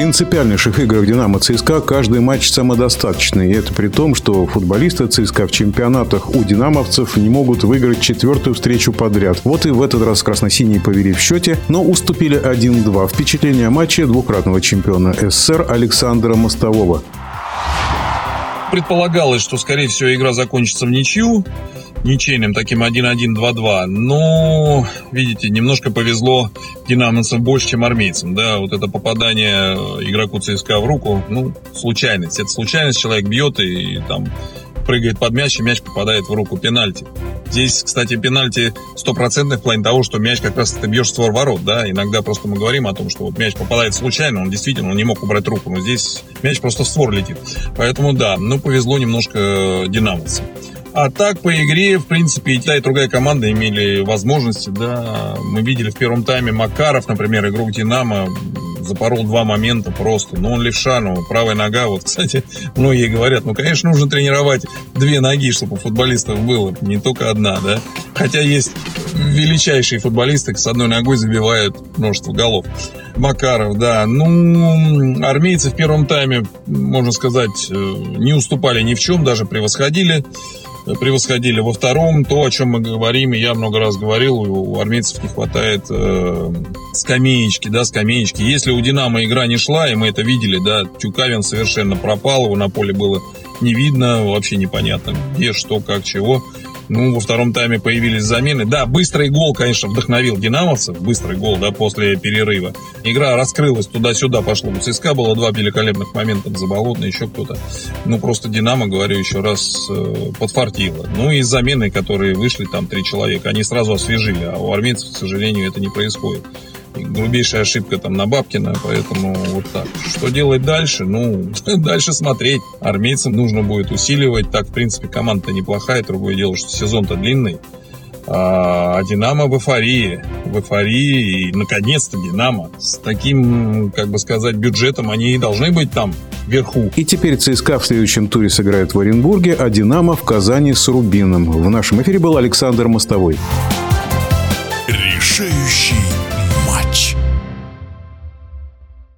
принципиальнейших играх «Динамо» ЦСКА каждый матч самодостаточный. И это при том, что футболисты ЦСКА в чемпионатах у «Динамовцев» не могут выиграть четвертую встречу подряд. Вот и в этот раз красно-синие повели в счете, но уступили 1-2. Впечатление о матче двукратного чемпиона СССР Александра Мостового. Предполагалось, что, скорее всего, игра закончится в ничью ничейным таким 1-1-2-2. Но, видите, немножко повезло динамовцам больше, чем армейцам. Да, вот это попадание игроку ЦСКА в руку, ну, случайность. Это случайность, человек бьет и там прыгает под мяч, и мяч попадает в руку пенальти. Здесь, кстати, пенальти стопроцентный в плане того, что мяч как раз ты бьешь в створ ворот, да, иногда просто мы говорим о том, что вот мяч попадает случайно, он действительно, он не мог убрать руку, но здесь мяч просто в створ летит. Поэтому да, ну повезло немножко динамовцам. А так по игре, в принципе, и та, и другая команда имели возможности, да. Мы видели в первом тайме Макаров, например, игрок Динамо, запорол два момента просто. Но он левша, ну, правая нога, вот, кстати, многие говорят, ну, конечно, нужно тренировать две ноги, чтобы у футболистов было, не только одна, да. Хотя есть величайшие футболисты, с одной ногой забивают множество голов. Макаров, да. Ну, армейцы в первом тайме, можно сказать, э, не уступали ни в чем, даже превосходили превосходили. Во втором, то, о чем мы говорим, и я много раз говорил, у армейцев не хватает э, скамеечки, да, скамеечки. Если у «Динамо» игра не шла, и мы это видели, да, Тюкавин совершенно пропал, его на поле было не видно, вообще непонятно, где, что, как, чего. Ну, во втором тайме появились замены. Да, быстрый гол, конечно, вдохновил динамовцев. Быстрый гол, да, после перерыва. Игра раскрылась туда-сюда, пошло. У ЦСКА было два великолепных момента. Заболотный, еще кто-то. Ну, просто Динамо, говорю еще раз, э, подфартило. Ну, и замены, которые вышли, там, три человека, они сразу освежили. А у армейцев, к сожалению, это не происходит грубейшая ошибка там на Бабкина, поэтому вот так. Что делать дальше? Ну, дальше смотреть. Армейцам нужно будет усиливать. Так, в принципе, команда-то неплохая. Другое дело, что сезон-то длинный. А, а Динамо в эйфории. В эйфории. И, наконец-то, Динамо с таким, как бы сказать, бюджетом они и должны быть там вверху. И теперь ЦСКА в следующем туре сыграет в Оренбурге, а Динамо в Казани с Рубином. В нашем эфире был Александр Мостовой. Решающий much.